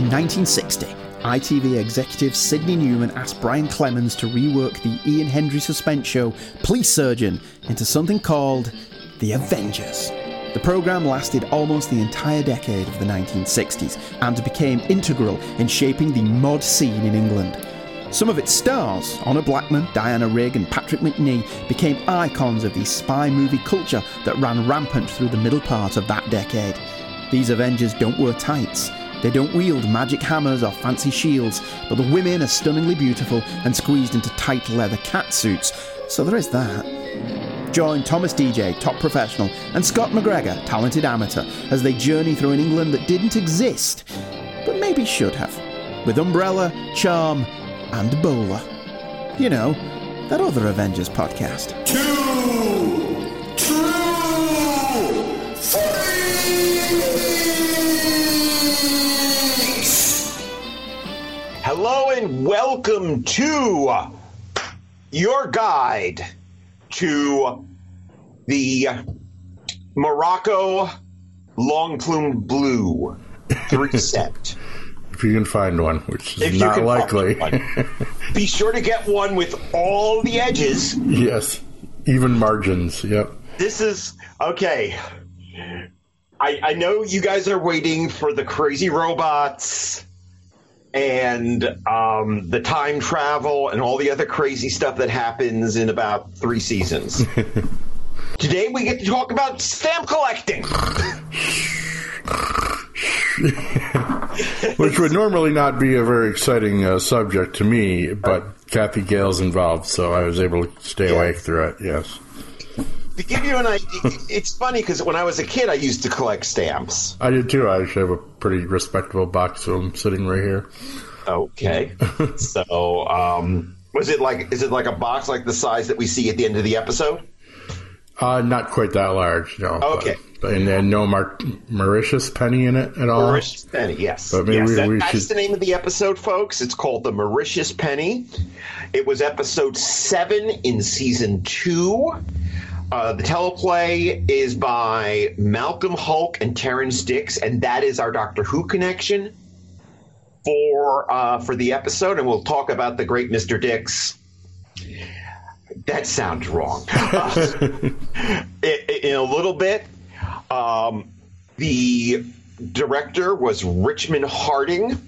In 1960, ITV executive Sidney Newman asked Brian Clemens to rework the Ian Hendry suspense show Police Surgeon into something called The Avengers. The programme lasted almost the entire decade of the 1960s and became integral in shaping the mod scene in England. Some of its stars, Honor Blackman, Diana Rigg, and Patrick Macnee, became icons of the spy movie culture that ran rampant through the middle part of that decade. These Avengers don't wear tights. They don't wield magic hammers or fancy shields, but the women are stunningly beautiful and squeezed into tight leather cat suits, so there is that. Join Thomas DJ, top professional, and Scott McGregor, talented amateur, as they journey through an England that didn't exist, but maybe should have. With Umbrella, Charm, and Bowler. You know, that other Avengers podcast. Two, Hello and welcome to your guide to the Morocco Long Plume Blue three set. if you can find one, which is If not likely. Be sure to get one with all the edges. yes, even margins. Yep. This is okay. I, I know you guys are waiting for the crazy robots and um, the time travel and all the other crazy stuff that happens in about three seasons. Today we get to talk about stamp collecting. Which would normally not be a very exciting uh, subject to me, but Cathy Gale's involved, so I was able to stay awake through it. Yes. To give you an idea, it's funny because when I was a kid, I used to collect stamps. I did too. I actually have a pretty respectable box of them sitting right here. Okay, so um, was it like? Is it like a box like the size that we see at the end of the episode? Uh, not quite that large, no. Okay. But, and then no Mar- Mauritius penny in it at all. Mauritius Penny, yes. But maybe yes we- that- we that's should- the name of the episode, folks. It's called The Mauritius Penny. It was episode seven in season two. Uh, the teleplay is by Malcolm Hulke and Terrance Dicks, and that is our Doctor Who connection for uh, for the episode. And we'll talk about the great Mister Dicks. That sounds wrong. in, in a little bit. Um, the director was Richmond Harding.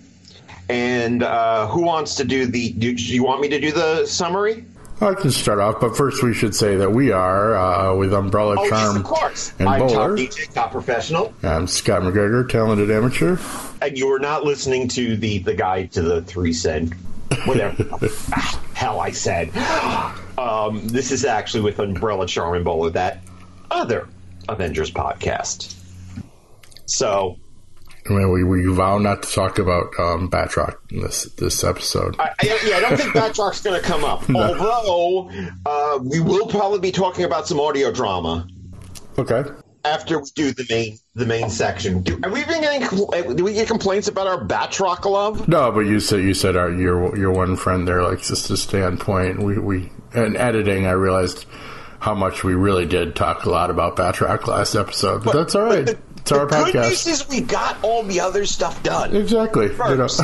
And uh, who wants to do the? Do, do you want me to do the summary? I can start off, but first we should say that we are uh, with Umbrella Oh, Charm yes, of course. and I'm Bowler. DJ, top professional, I'm Scott McGregor, talented amateur. and you are not listening to the the guide to the three cent, whatever the hell I said. Um, this is actually with Umbrella Charm and Bowler, that other Avengers podcast. So we, we vow not to talk about um, Batroc in this this episode. I, I, yeah, I don't think Batroc's going to come up. Although uh, we will probably be talking about some audio drama Okay. after we do the main the main section. Do, are we even getting do we get complaints about our Batroc love? No, but you said you said our your your one friend there likes us to stay on point. We we in editing, I realized how much we really did talk a lot about Batroc last episode, but, that's all right. The, it's our the good news is we got all the other stuff done. Exactly. You know.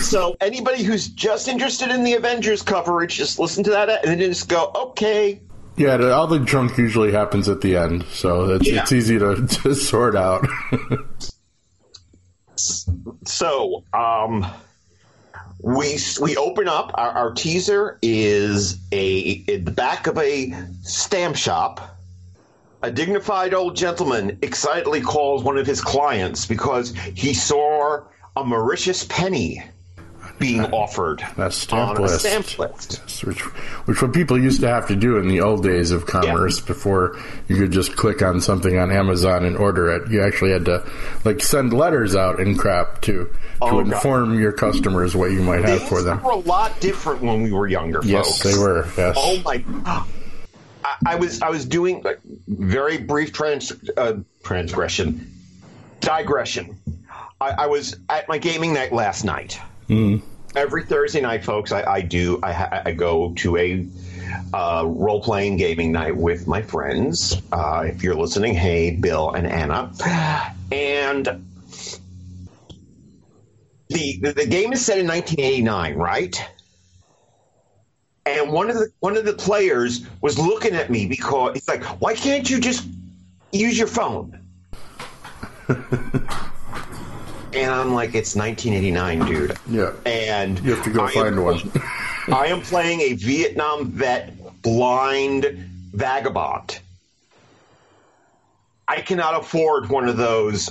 So anybody who's just interested in the Avengers coverage, just listen to that and then just go, okay, yeah, all the junk usually happens at the end, so it's, Yeah. it's easy to, to sort out. So, um, we we open up. Our, our teaser is a in the back of a stamp shop. A dignified old gentleman excitedly calls one of his clients because he saw a Mauritius penny being offered That stamp on a stamp list. Yes, which which what people used to have to do in the old days of commerce before you could just click on something on Amazon and order it. You actually had to like send letters out and crap to to Oh, God. inform your customers what you might have for them. were a lot different when we were younger, Yes, folks. they were. Yes. Oh my! I, I was I was doing like, very brief trans uh, transgression, digression. I, I was at my gaming night last night. Every Thursday night, folks, I, I do I, I go to a uh, role playing gaming night with my friends. Uh, if you're listening, hey, Bill and Anna, and the, the the game is set in 1989, right? And one of the one of the players was looking at me because he's like, "Why can't you just use your phone?" and I'm like, "It's 1989, dude." Yeah. And You have to go I find am- one. I am playing a Vietnam vet blind vagabond. I cannot afford one of those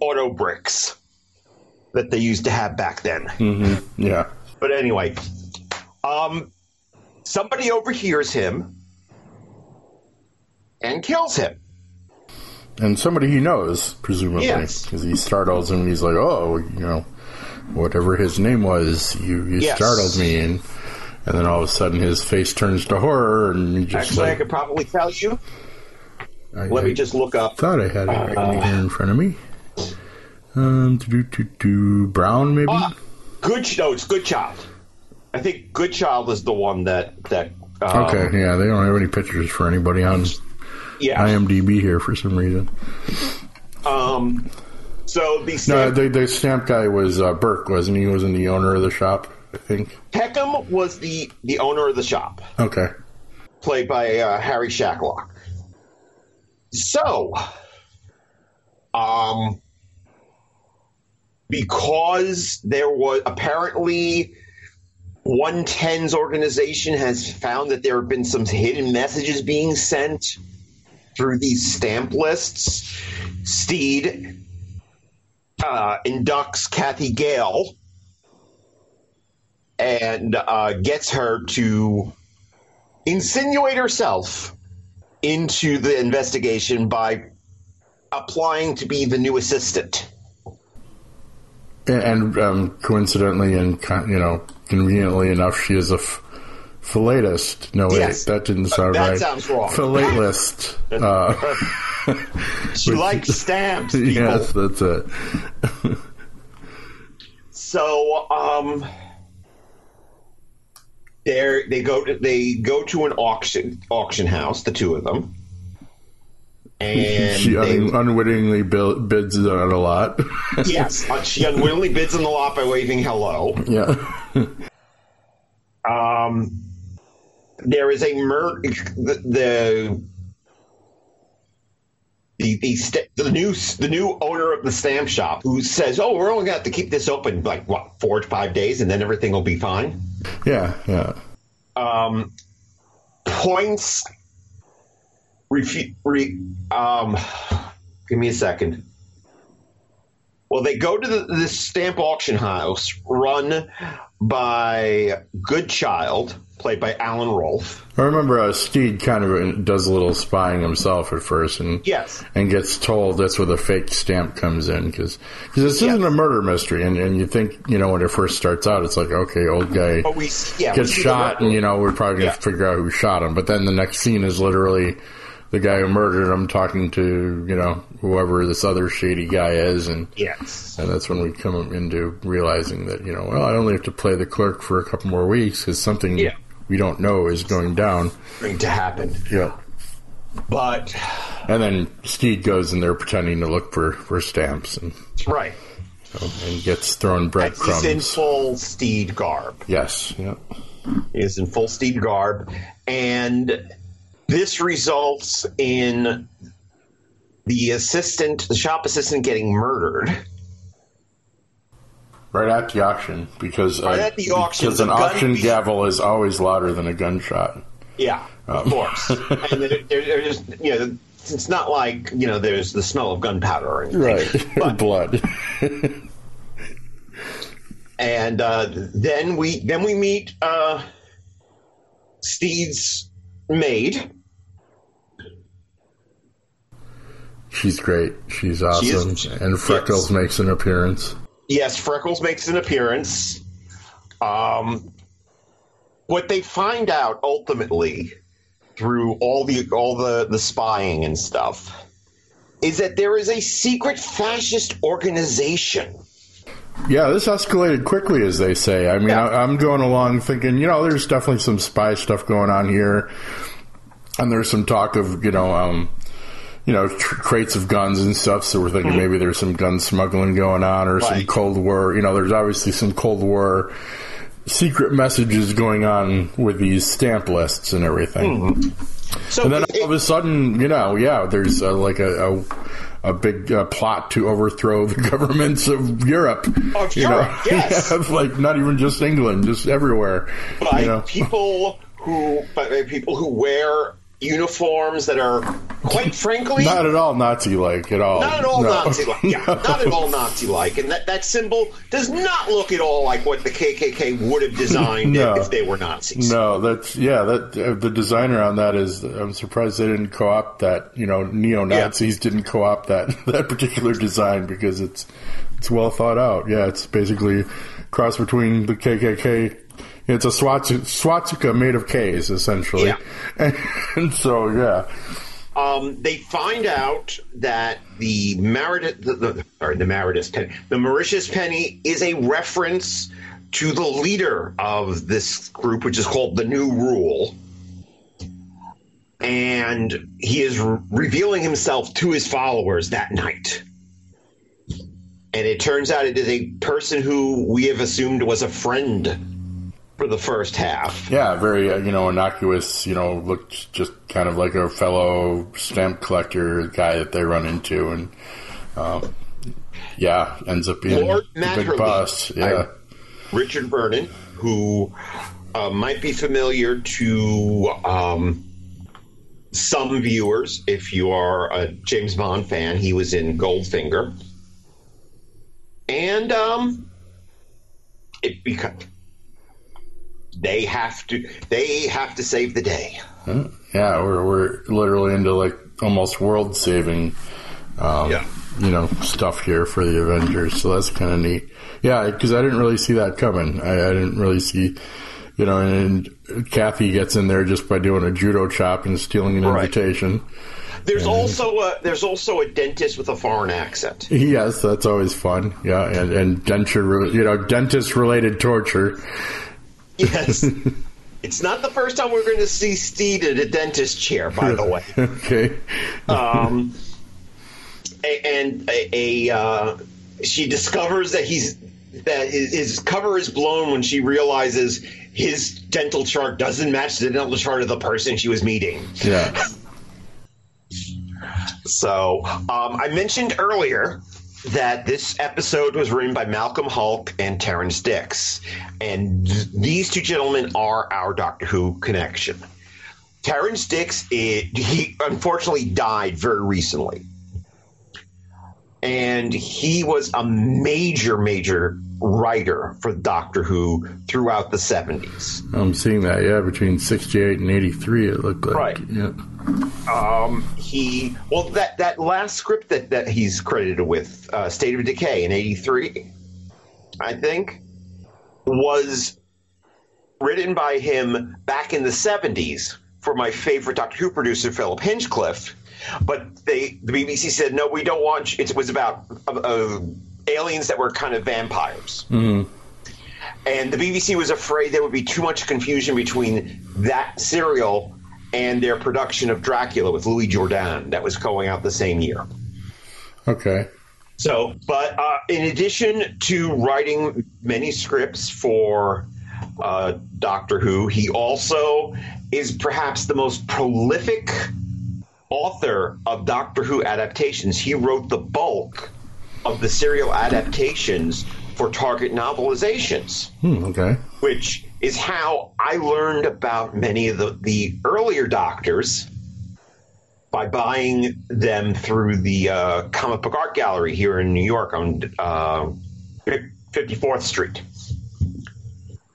auto bricks that they used to have back then. Mm-hmm. Yeah. But anyway, um, somebody overhears him and kills him. And somebody he knows, presumably, Yes. because he startles him. and He's like, "Oh, you know, whatever his name was, you you Yes. startled me," and and then all of a sudden his face turns to horror, and he just Actually, I could probably tell you. I, Let I me just look up. thought I had it right here in front of me. Um, do do do Brown maybe. Ah, good. No, it's Goodchild. I think Goodchild is the one that that. Um, okay, yeah, they don't have any pictures for anybody on Yeah. IMDb here for some reason. Um. So the No, stamp- the, the stamp guy was uh, Burke, wasn't he? Wasn't the owner of the shop? I think. Peckham was the the owner of the shop, Okay. played by uh, Harry Shacklock. So, um, because there was apparently 110's organization has found that there have been some hidden messages being sent through these stamp lists. Steed uh, inducts Cathy Gale and uh, gets her to insinuate herself into the investigation by applying to be the new assistant. And, um, coincidentally and you know conveniently enough, she is a f- philatist. No, wait, Yes. that didn't sound That right. sounds wrong. Philatelist. Uh, She likes stamps, people. yes, that's it. So, um, they they go to they go to an auction auction house, the two of them, and she they, un- unwittingly bids on a lot. yes, uh, she unwillingly bids on the lot by waving hello. yeah. Um, there is a murder. The, the the the, st- the new the new owner of the stamp shop who says, "Oh, we're only going to have to keep this open like what four to five days, and then everything will be fine." Yeah, yeah. Um, points. Refu- re- um, give me a second. Well, they go to the, this stamp auction house run by Goodchild, played by Alan Rolfe. I remember uh, Steed kind of does a little spying himself at first, and Yes. and gets told that's where the fake stamp comes in because this isn't a murder mystery, and, and you think you know when it first starts out, it's like okay, old guy we, yeah, gets shot, and you know we're probably gonna Yeah. figure out who shot him, but then the next scene is literally the guy who murdered him talking to you know whoever this other shady guy is, and Yes. and that's when we come into realizing that you know well I only have to play the clerk for a couple more weeks because something Yeah. we don't know is going down. Going to happen. Yeah. But, And then Steed goes in there pretending to look for, for stamps and, right. and gets thrown breadcrumbs. He's in full steed garb. Yes. Yeah. He is in full steed garb. And this results in the assistant, the shop assistant, getting murdered. Right at the auction because uh, Right at the auction, because an auction gavel is always louder than a gunshot. Yeah, of course. and there, there, there's, you know, it's not like, you know, there's the smell of gunpowder or anything. or blood. and uh, then we then we meet uh, Steed's maid. She's great. She's awesome. is- and Freckles yes. makes an appearance. Yes, Freckles makes an appearance. Um, what they find out ultimately through all the all the the spying and stuff is that there is a secret fascist organization. Yeah, this escalated quickly, as they say. I mean, Yeah. I, I'm going along thinking, you know, there's definitely some spy stuff going on here, and there's some talk of, you know, um, you know, tr- crates of guns and stuff. So we're thinking mm-hmm. maybe there's some gun smuggling going on or right. some Cold War. You know, there's obviously some Cold War secret messages going on with these stamp lists and everything. Mm-hmm. So and then it, all of a sudden, you know, yeah, there's uh, like a, a a big uh, plot to overthrow the governments of Europe. Of you Europe, know? yes. like not even just England, just everywhere. By you know? people who, by people who wear uniforms that are, quite frankly, not at all Nazi-like at all. Not at all no. Nazi-like. Yeah, no. not at all Nazi-like. And that, that symbol does not look at all like what the KKK would have designed no. if they were Nazis. No, that's yeah. That uh, the designer on that is. I'm surprised they didn't co-opt that. You know, neo Nazis yeah. didn't co-opt that that particular design because it's it's well thought out. Yeah, it's basically cross between the KKK it's a swastika made of K's, essentially. Yeah. And, so, yeah. Um, they find out that the Meredith, the, the, sorry, the penny, the Mauritius penny is a reference to the leader of this group, which is called the New Rule. And he is re- revealing himself to his followers that night. And it turns out it is a person who we have assumed was a friend for the first half. Yeah, very uh, you know innocuous. You know, looked just kind of like a fellow stamp collector guy that they run into, and um, yeah, ends up being Lord a big boss. Yeah, Richard Vernon, who uh, might be familiar to. Um, some viewers, if you are a James Bond fan, he was in Goldfinger, and um, it because they have to they have to save the day. Yeah, we're we're literally into like almost world saving, um, yeah. you know, stuff here for the Avengers. So that's kind of neat. Yeah, because I didn't really see that coming. I, I didn't really see, you know, and, and, Cathy gets in there just by doing a judo chop and stealing an right. invitation. There's and, also a there's also a dentist with a foreign accent. Yes, that's always fun. Yeah, and and denture, you know, dentist related torture. Yes. it's not the first time we're going to see Steed at a dentist chair, by the way. okay. um, and a, a uh, she discovers that he's that his, his, cover is blown when she realizes his dental chart doesn't match the dental chart of the person she was meeting. Yeah. so um, I mentioned earlier that this episode was written by Malcolm Hulke and Terrance Dicks. And these two gentlemen are our Doctor Who connection. Terrance Dicks, it, he unfortunately died very recently. And he was a major, major writer for Doctor Who throughout the 70s. I'm seeing that, yeah, between 68 and 83, it looked like. Right. Yeah. Um, he well that that last script that that he's credited with, uh, State of Decay in '83, I think, was written by him back in the '70s for my favorite Doctor Who producer, Philip Hinchcliffe. But they the BBC said no, we don't want. It was about uh, uh, aliens that were kind of vampires. Mm-hmm. And the BBC was afraid there would be too much confusion between that serial and their production of Dracula with Louis Jourdan that was going out the same year. Okay. So, but uh, in addition to writing many scripts for uh, Doctor Who, he also is perhaps the most prolific author of Doctor Who adaptations. He wrote the bulk of the serial adaptations for Target novelizations. Hmm, okay. Which is how I learned about many of the, the earlier doctors by buying them through the uh, comic book art gallery here in New York on uh, 54th Street.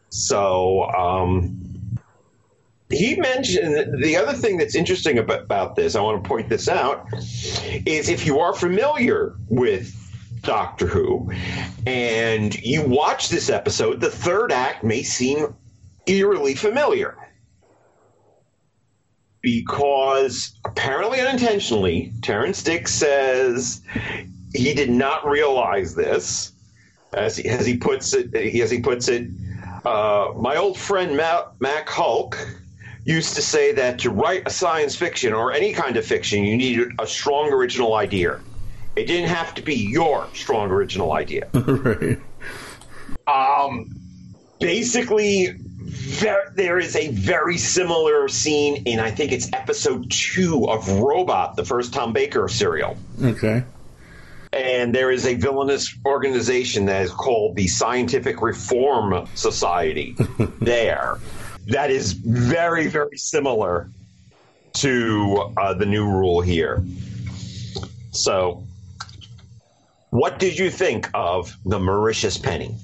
So um, he mentioned the other thing that's interesting about, about this, I want to point this out, is if you are familiar with Doctor Who, and you watch this episode, the third act may seem eerily familiar. Because apparently unintentionally, Terrance Dick says he did not realize this. As he, as he puts it, as he puts it, uh, my old friend Mac, Mac Hulke used to say that to write a science fiction or any kind of fiction, you needed a strong original idea. It didn't have to be your strong original idea. right. Um, basically, there, there is a very similar scene in, I think it's episode two of Robot, the first Tom Baker serial. Okay. And there is a villainous organization that is called the Scientific Reform Society there. That is very, very similar to uh, the new rule here. So, what did you think of the Mauritius Penny?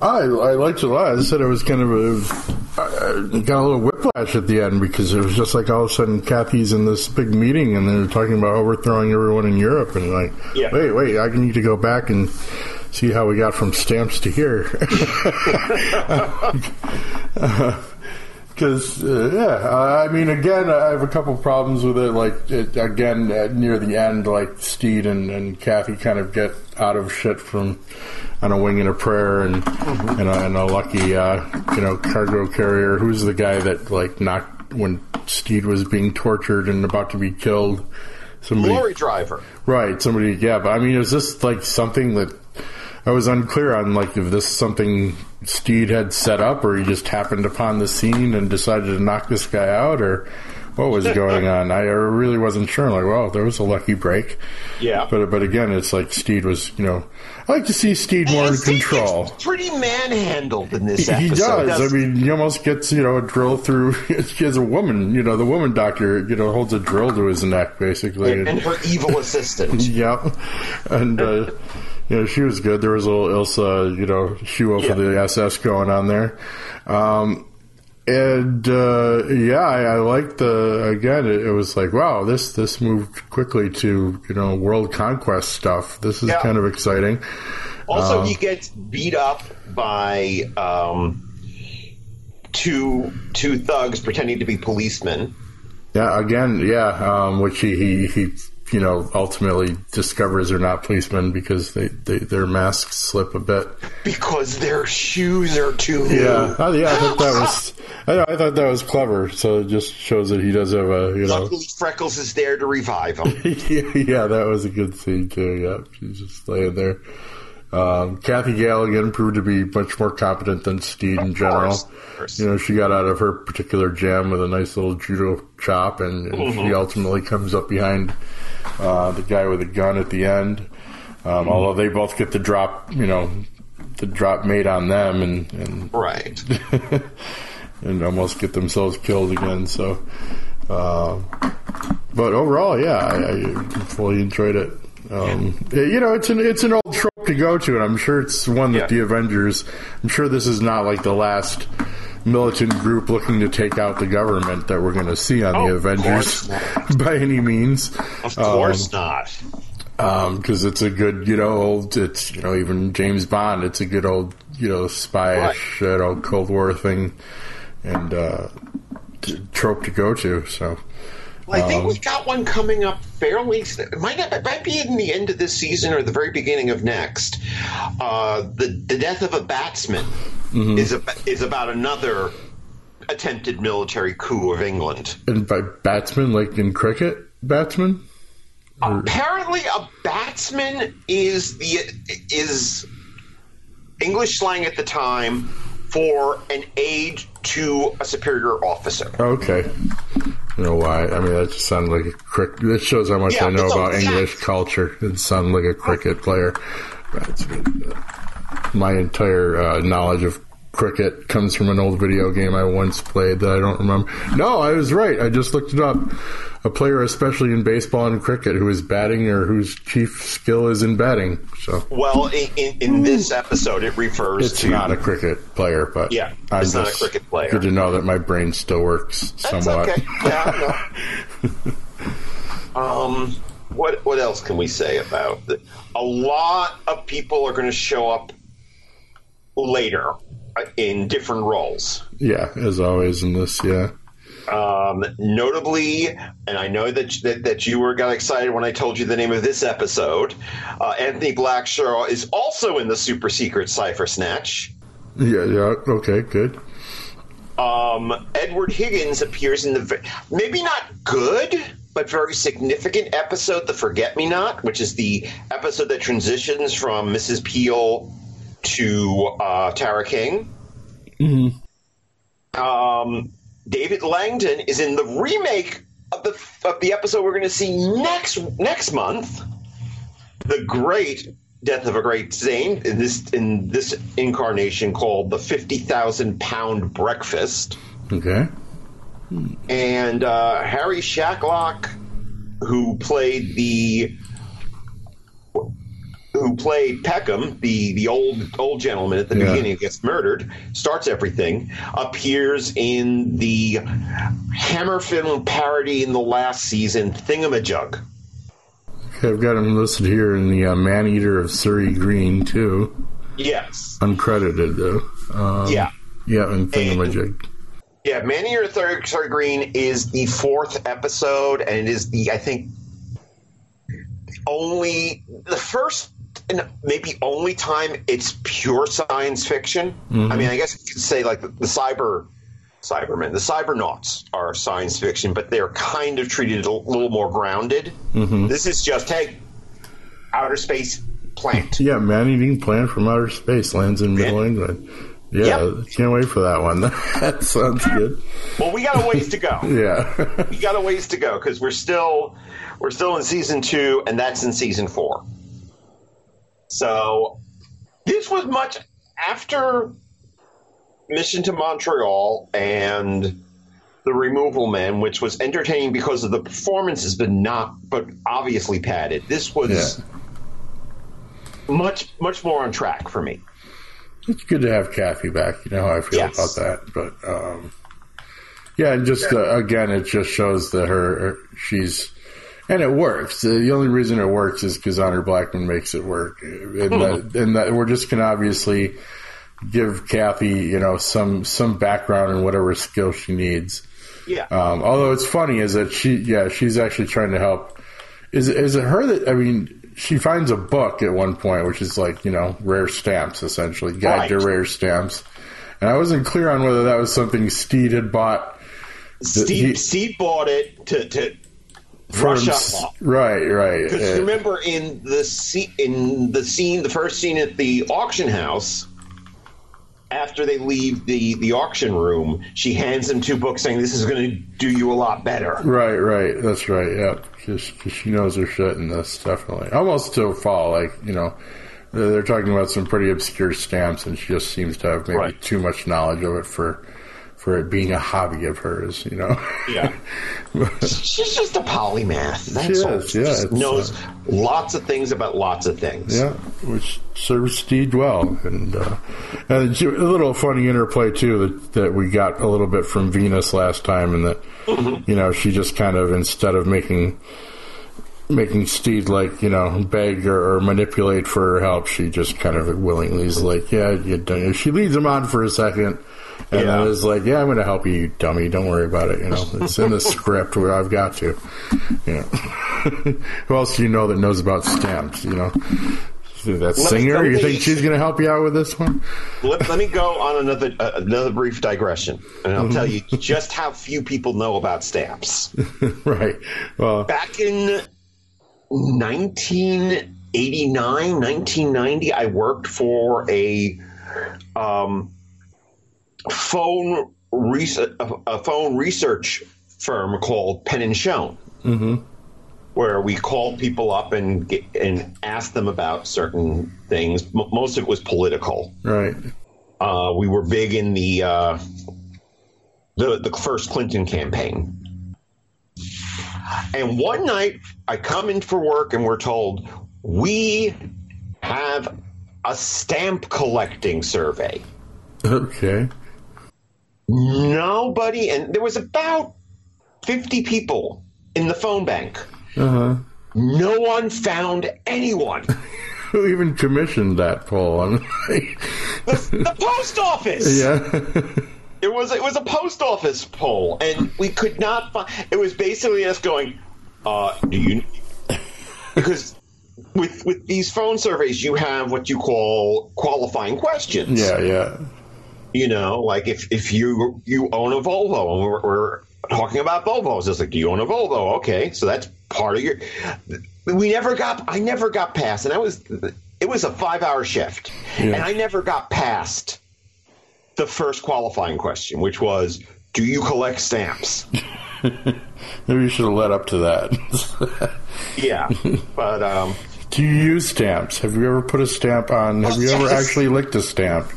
I, I liked it a lot. I said it was kind of a uh, got a little whiplash at the end because it was just like all of a sudden Cathy's in this big meeting and they're talking about overthrowing everyone in Europe and like Yeah. wait wait I need to go back and see how we got from stamps to here because uh, yeah I mean again I have a couple problems with it like it, again uh, near the end like Steed and, and Cathy kind of get out of shit from on a wing and a prayer and and, a, and a lucky uh, you know cargo carrier. Who's the guy that like knocked when Steed was being tortured and about to be killed? Somebody Lorry driver. Right, somebody, yeah, but I mean, is this like something that I was unclear on, like if this is something Steed had set up, or he just happened upon the scene and decided to knock this guy out, or what was going on? I really wasn't sure. Like, well, there was a lucky break, Yeah. but but again, it's like Steed was, you know, I like to see Steed more in control. pretty manhandled in this He episode. does. I mean, he almost gets you know a drill through. He has a woman, you know, the woman doctor, you know, holds a drill to his neck basically, and her evil assistant. Yep. And, uh, know, she was good. There was a little Ilsa, you know, shoe Yeah. the SS going on there. Um, and, uh, yeah, I, I liked the, again, it, it was like, wow, this, this moved quickly to, you know, world conquest stuff. This is Yeah. kind of exciting. Also, Um, he gets beat up by um, two two thugs pretending to be policemen. Yeah, again, yeah, um, which he, he, he, you know, ultimately discovers they're not policemen because they, they their masks slip a bit. Because their shoes are too. Yeah, oh, yeah, I thought that was, I, I thought that was clever. So it just shows that he does have a, you know, Luckily, Freckles is there to revive him. yeah, that was a good scene too. Yeah, she's just laying there. Um, Cathy Gale again proved to be much more competent than Steed in general. course, course. You know, she got out of her particular jam with a nice little judo chop, and, and Mm-hmm. she ultimately comes up behind uh, the guy with a gun at the end. Mm-hmm. Um, Although they both get the drop, you know, the drop made on them, and and right. and almost get themselves killed again. So, um, but overall, yeah, I, I fully enjoyed it. Um, you know, it's an it's an old trope to go to, and I'm sure it's one that Yeah. the Avengers. I'm sure this is not like the last militant group looking to take out the government that we're going to see on Oh, the Avengers by any means. Of course not. because it's a good, you know, old. It's you know even James Bond. It's a good old, you know, spy you know, Cold War thing, and uh, trope to go to. So I Um, think we got one coming up fairly. It might not, it might be in the end of this season or the very beginning of next. Uh, the the death of a batsman Mm-hmm. is a, is about another attempted military coup of England. and by batsman, like in cricket, batsman. Apparently, a batsman is the is English slang at the time for an aide to a superior officer. Okay. You know why? I mean, that just sounded like a cricket. That shows how much Yeah, I know about fact. English culture. It sounded like a cricket player. Batsman. My entire uh, knowledge of cricket comes from an old video game I once played that I don't remember. No, I was right. I just looked it up. A player, especially in baseball and cricket, who is batting or whose chief skill is in batting. So Well, in, in, this episode, it refers it's to not a cricket player, but Yeah, I'm it's not a cricket player. Good to know that my brain still works That's somewhat. okay. Yeah, no. um, what what else can we say about it? A lot of people are going to show up later in different roles. Yeah, as always in this, yeah. Um, notably, and I know that, that that you were got excited when I told you the name of this episode. Uh, Anthony Blackshaw is also in the super secret Cypher Snatch. Yeah, yeah, okay, good. Um, Edward Higgins appears in the maybe not good, but very significant episode, The Forget-Me-Knot, which is the episode that transitions from Mrs. Peel to uh, Tara King. Mm-hmm. Um, David Langdon is in the remake of the of the episode we're going to see next next month. The great Death of a Great Dane in this in this incarnation called the Fifty Thousand Pound Breakfast. Okay. And uh, Harry Shacklock, who played the who played Peckham, the the old old gentleman at the Yeah. beginning gets murdered, starts everything, appears in the Hammer film parody in the last season, Thingumajig. I've got him listed here in the uh, Man Eater of Surrey Green too, Yes. uncredited though. Um, Yeah. Yeah, and Thingumajig. Yeah, Man Eater of Surrey Green is the fourth episode, and it is the I think only the first and maybe only time it's pure science fiction. I mean, I guess you could say like the, the cyber Cybermen, the Cybernauts are science fiction, but they're kind of treated a little more grounded. Mm-hmm. This is just hey, outer space plant. Yeah, man eating plant from outer space lands in Middle Yeah. England. Yeah, Yep. can't wait for that one. that sounds good. well, we got a ways to go. Yeah. we got a ways to go because we're still we're still in season two, and that's in season four. So this was much after Mission to Montreal and the Removal Man, which was entertaining because of the performances, but not but obviously padded. This was Yeah. much much more on track for me. it's good to have Cathy back. You know how I feel Yes. about that. But um, yeah, and just uh, again, it just shows that her, her she's and it works. The only reason it works is because Honor Blackman makes it work, and that, and that we're just gonna obviously give Cathy, you know, some some background and whatever skill she needs. Yeah. Um, although it's funny is that she, yeah, she's actually trying to help. Is is it her that I mean? She finds a book at one point, which is like you know rare stamps, essentially guide to rare stamps. And I wasn't clear on whether that was something Steed had bought Steve, he- Steve bought it to, to for brush hims- Right, right. Because Uh, remember in the scene, in the scene, the first scene at the auction house, after they leave the the auction room, she hands him two books, saying, "This is going to do you a lot better." Right, right. That's right. Yeah, because she knows her shit in this definitely. Almost to a fall, like you know, they're they're talking about some pretty obscure stamps, and she just seems to have maybe Right. too much knowledge of it for for it being a hobby of hers. You know. Yeah. She's just a polymath. That's She all. is, She yeah, just knows uh, lots of things about lots of things. Yeah, which serves Steed well, and uh, and a little funny interplay too that that we got a little bit from Venus last time, and that you know she just kind of instead of making making Steed like you know beg or, or manipulate for her help, she just kind of willingly is like, yeah, you don't. She leads him on for a second. And Yeah. then is like, yeah, I'm going to help you, you dummy. Don't worry about it. You know, it's in the script where I've got to. You know, who else do you know that knows about stamps? You know, that me- singer. let You me- think she's going to help you out with this one? Let, let me go on another uh, another brief digression, and I'll tell you Mm-hmm. just how few people know about stamps. right. Well, back in 1989 1990 i worked for a um, phone research a phone research firm called Penn and Schoen, where we called people up and get, and asked them about certain things M- most of it was political right. uh, we were big in the uh, the the first Clinton campaign. And one night, I come in for work, and we're told we have a stamp collecting survey. Okay. Nobody, and there was about fifty people in the phone bank. Uh huh. No one found anyone. Who even commissioned that poll? I'm the post office. yeah. It was it was a post office poll, and we could not find. It was basically us going, uh, "Do you?" Because with with these phone surveys, you have what you call qualifying questions. yeah. Yeah. You know, like if if you you own a Volvo, and we're, we're talking about Volvos, it's like, do you own a Volvo? Okay, so that's part of your. We never got. I never got past, and I was. It was a five-hour shift, yeah. and I never got past the first qualifying question, which was, "Do you collect stamps?" Maybe you should have led up to that. yeah, but um, do you use stamps? Have you ever put a stamp on? Have you ever actually licked a stamp?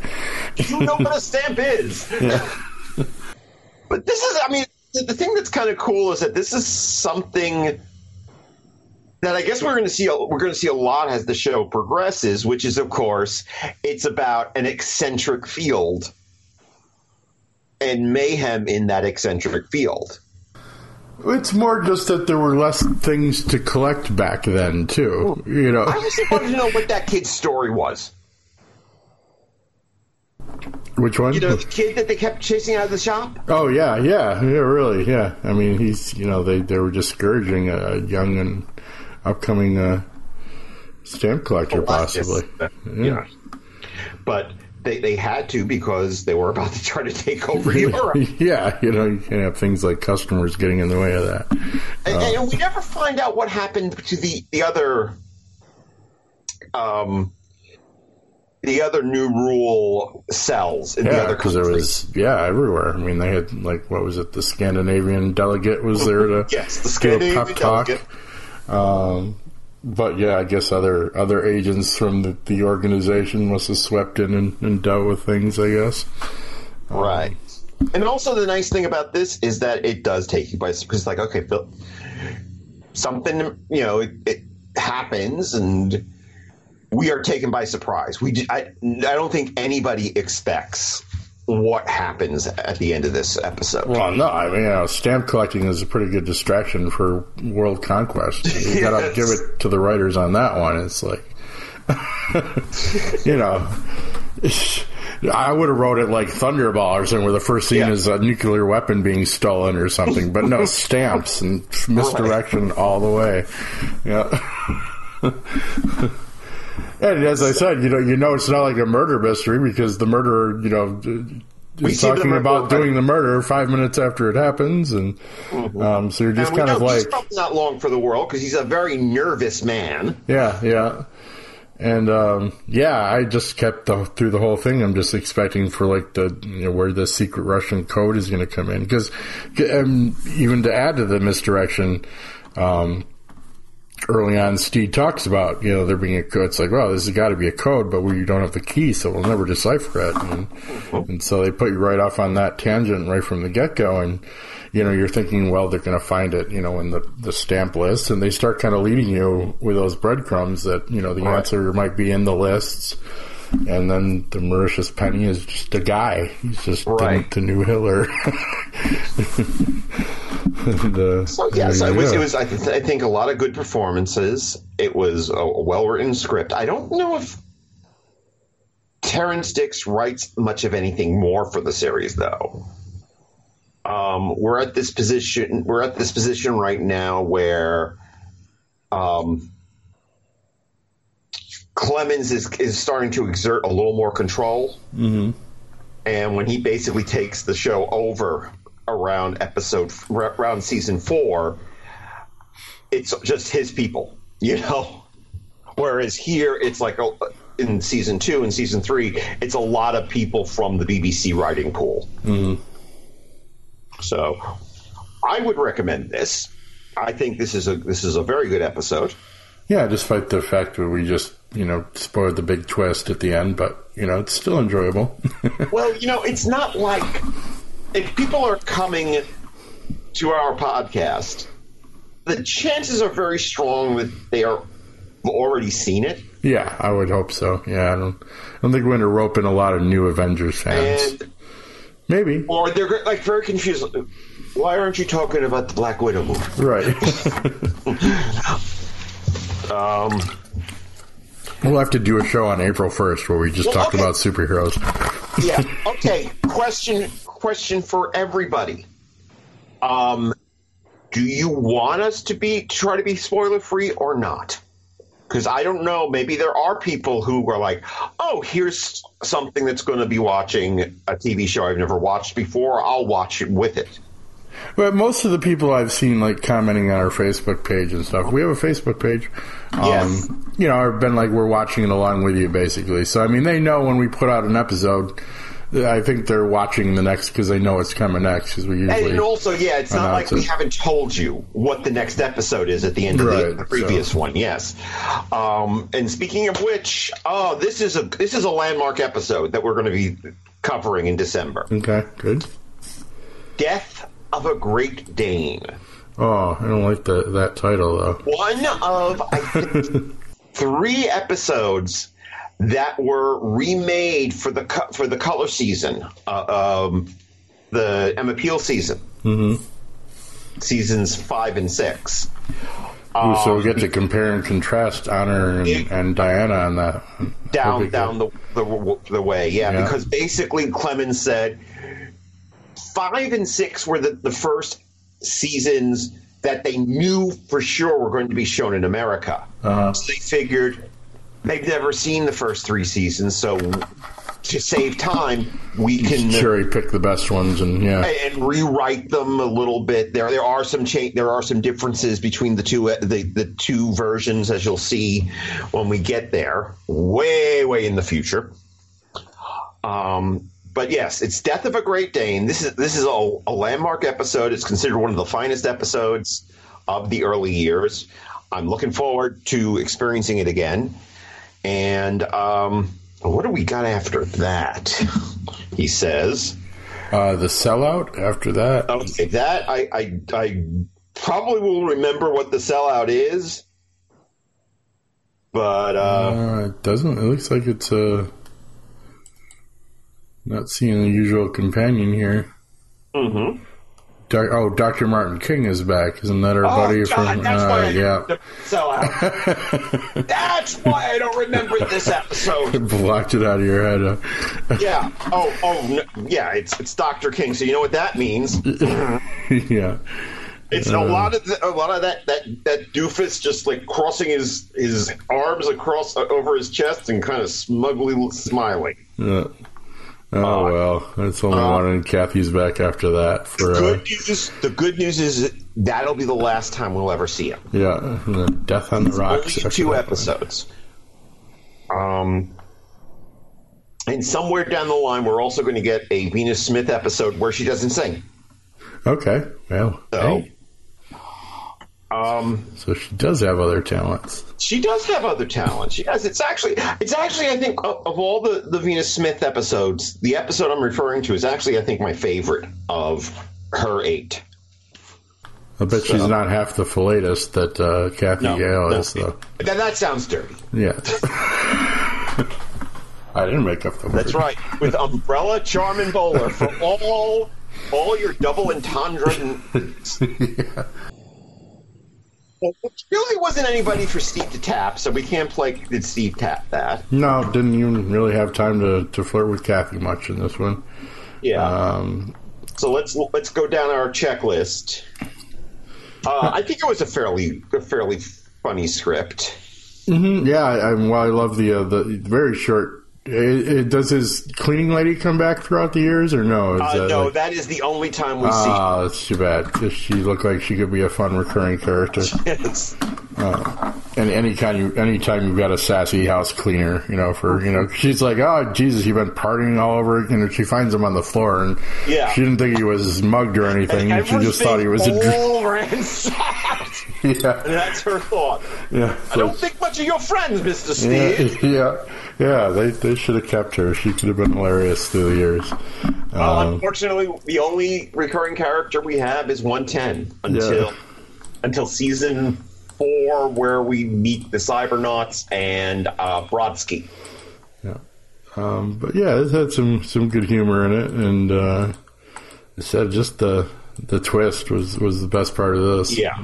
You know what a stamp is. Yeah. but this is, I mean, the thing that's kind of cool is that this is something that I guess we're going to see. We're going to see a lot as the show progresses, which is, of course, it's about an eccentric field and mayhem in that eccentric field. It's more just that there were less things to collect back then, too. You know, I just wanted to know what that kid's story was. Which one? You know, the kid that they kept chasing out of the shop. Oh yeah, yeah, yeah, really, yeah. I mean, he's you know they they were discouraging a young and upcoming uh, stamp collector, possibly. Yeah. yeah. but they, they had to because they were about to try to take over Europe. yeah, you know, you can have things like customers getting in the way of that. And, uh, and we never find out what happened to the the other, um, the other new rule cells in yeah, the other because there was yeah everywhere. I mean, they had like what was it? The Scandinavian delegate was there to yes, the Scandinavian do a pep talk. Delegate. Um, but yeah, I guess other other agents from the, the organization must have swept in and, and dealt with things. I guess. Right. Um, and also, the nice thing about this is that it does take you by because, like, okay, Phil, something you know, it, it, happens, and we are taken by surprise. We, I, I don't think anybody expects what happens at the end of this episode. Well, no, I mean, you know, stamp collecting is a pretty good distraction for world conquest. You yes. got to give it to the writers on that one. It's like, you know. I would have wrote it like Thunderball or something, where the first scene yeah. is a nuclear weapon being stolen or something, but no stamps and misdirection all the way. Yeah. And as I said, you know, you know, it's not like a murder mystery because the murderer, you know, is talking about doing the murder five minutes after it happens, and mm-hmm. um, so you're just kind of like not long for the world because he's a very nervous man. Yeah, yeah, and um, yeah, I just kept the, through the whole thing. I'm just expecting for like the you know where the secret Russian code is going to come in because um, even to add to the misdirection. Um, early on, Steve talks about, you know, there being a code. It's like, well, this has got to be a code, but we don't have the key, so we'll never decipher it. And, and so they put you right off on that tangent right from the get go. And, you know, you're thinking, well, they're going to find it, you know, in the, the stamp list. And they start kind of leading you with those breadcrumbs that, you know, the right. answer might be in the lists. And then the Mauritius Penny is just a guy. He's just right. the, the new Hitler. and, uh, so yes, it was. It was. I, th- I, think a lot of good performances. It was a, a well written script. I don't know if Terrance Dicks writes much of anything more for the series, though. Um, we're at this position. We're at this position right now where, um, Clemens is is starting to exert a little more control. Mm-hmm. And when he basically takes the show over around episode around season four, it's just his people, you know. Whereas here, it's like a, in season two and season three, it's a lot of people from the BBC writing pool. Mm-hmm. So, I would recommend this. I think this is a this is a very good episode. Yeah, despite the fact that we just you know spoiled the big twist at the end, but you know it's still enjoyable. well, you know, it's not like if people are coming to our podcast, the chances are very strong that they are already seen it. Yeah, I would hope so. Yeah, I don't, I don't think we're going to rope in a lot of new Avengers fans. And, Maybe, or they're like very confused. Why aren't you talking about the Black Widow movie? Right. um. We'll have to do a show on April 1st where we just well, talk okay. about superheroes. yeah. Okay. Question question for everybody. Um, do you want us to be try to be spoiler free or not? because I don't know. Maybe there are people who are like, "Oh, here's something that's going to be watching a TV show I've never watched before. I'll watch it with it." But most of the people I've seen like commenting on our Facebook page and stuff. We have a Facebook page. Um, Yes. You know, I've been like we're watching it along with you basically. So I mean, they know when we put out an episode. I think they're watching the next because they know it's coming next because we usually. And also, yeah, it's not like announce we haven't told you what the next episode is at the end of the, Right, the previous so- one. Yes. Um, and speaking of which, oh, this is a this is a landmark episode that we're going to be covering in December. Okay, good. Death of a Great Dane. Oh, I don't like the, that title though. One of I think three episodes that were remade for the co- for the color season, uh, um, the Emma Peel season, mm-hmm. seasons five and six. Ooh, so we get to compare and contrast Honor and, and Diana on that. down down the, the the way. Yeah, Yeah. because basically Clemens said five and six were the, the first seasons that they knew for sure were going to be shown in America. Uh-huh. So they figured they've never seen the first three seasons, so to save time, we can Cherry pick the best ones and yeah. and rewrite them a little bit. There, there are some cha- there are some differences between the two uh, the the two versions, as you'll see when we get there, way way in the future. Um, but yes, it's Death of a Great Dane. This is this is a, a landmark episode. It's considered one of the finest episodes of the early years. I'm looking forward to experiencing it again. And um, what do we got after that? He says. Uh, the sellout after that. Okay, that I, I I probably will remember what the sellout is, but uh, Uh, it doesn't. It looks like it's uh, not seeing the usual companion here. mhm. Doc- oh, Dr. Martin King is back. Isn't that our buddy oh God, from? that's uh, why I yeah, sellout. that's why I don't remember this episode. blocked it out of your head. huh? Yeah. Oh, oh, no, yeah. It's it's Doctor King. So you know what that means? yeah, It's a lot of the, a lot of that that that doofus just like crossing his his arms across uh, over his chest and kind of smugly smiling. yeah. Oh well, that's only one, and Cathy's back after that for uh, Good news. The good news is that'll be the last time we'll ever see him. yeah, Death on the Rocks. Only two episodes. Um, and somewhere down the line, we're also going to get a Venus Smith episode where she doesn't sing. Okay, well, So, hey, um, so she does have other talents. she does have other talents. She has. It's actually, it's actually, I think, of, of all the the Venus Smith episodes, the episode I'm referring to is actually, I think, my favorite of her eight. I bet she's not half the philatelist that uh, Cathy No, is, though. That, that sounds dirty. Yeah. I didn't make up the word. That's right. With Umbrella, Charm, and Bowler for all all your double entendre. And, yeah. It really wasn't anybody for Steed to tap, so we can't play Did Steed tap that? No, didn't even really have time to, to flirt with Cathy much in this one. Yeah. Um, so let's let's go down our checklist. Uh, I think it was a fairly a fairly funny script. Mm-hmm. yeah, I, I, well, I love the uh, the very short. It, it, does his cleaning lady come back throughout the years, or no? Uh, that no, like- that is the only time we see her. Ah, that's too bad. She looked like she could be a fun recurring character. see. Yes. And any kind you, anytime you've got a sassy house cleaner, you know, for you know, she's like, oh Jesus, you've been partying all over. You know, she finds him on the floor, and Yeah. she didn't think he was mugged or anything. she just thought he was a dr- all ransacked. yeah, That's her thought. yeah. I don't think much of your friends, Mister Steed. yeah, yeah, yeah. They they should have kept her. She could have been hilarious through the years. Well, Um, unfortunately, the only recurring character we have is 110 until Yeah. until season four, where we meet the Cybernauts and uh, Brodsky. Um, but yeah, it had some some good humor in it, and uh, I said just the the twist was was the best part of this. Yeah.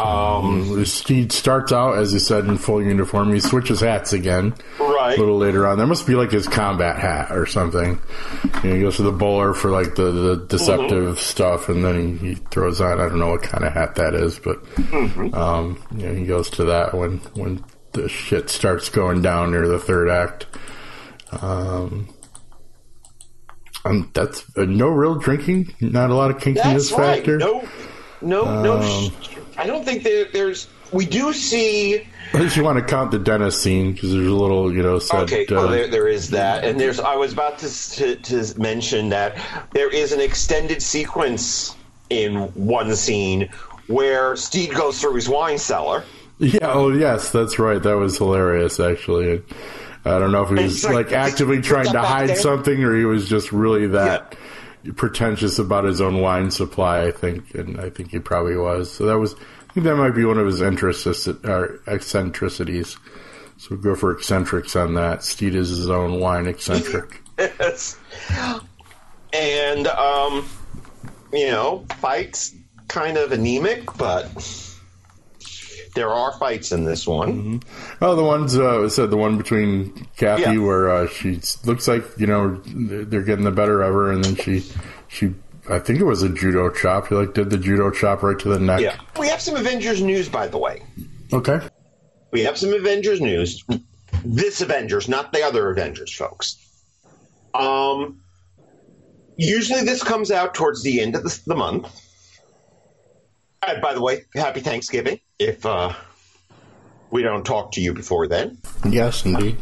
Um, he starts out, as you said, in full uniform. He switches hats again. Right. A little later on. That must be like his combat hat or something. You know, he goes to the bowler for like the, the deceptive mm-hmm. stuff, and then he, he, throws on, I don't know what kind of hat that is, but mm-hmm. um, you know, he goes to that when, when the shit starts going down near the third act. Um, um, that's uh, no real drinking, not a lot of kinkiness right. factor. No, no, um, no. I don't think there, there's. We do see. Unless you want to count the dentist scene, because there's a little, you know, said, okay. Uh, there, there is that, and there's. I was about to, to, to mention that there is an extended sequence in one scene where Steed goes through his wine cellar. Yeah. Oh, yes, that's right. That was hilarious, actually. I don't know if he was like, like, actively trying to hide something or he was just really that yeah. Pretentious about his own wine supply. I think, and I think he probably was. So that was, I think that might be one of his interests or eccentricities. So go for eccentrics on that. Steed is his own wine eccentric. yes. And um, you know, fights kind of anemic, but there are fights in this one. Mm-hmm. Oh, the ones uh, said the one between Cathy yeah. where uh, she looks like you know they're getting the better of her, and then she she I think it was a judo chop. He like did the judo chop right to the neck. Yeah, we have some Avengers news, by the way. Okay, we have some Avengers news. This Avengers, not the other Avengers, folks. Um, usually this comes out towards the end of the, the month. And by the way, happy Thanksgiving if uh, we don't talk to you before then. Yes, indeed.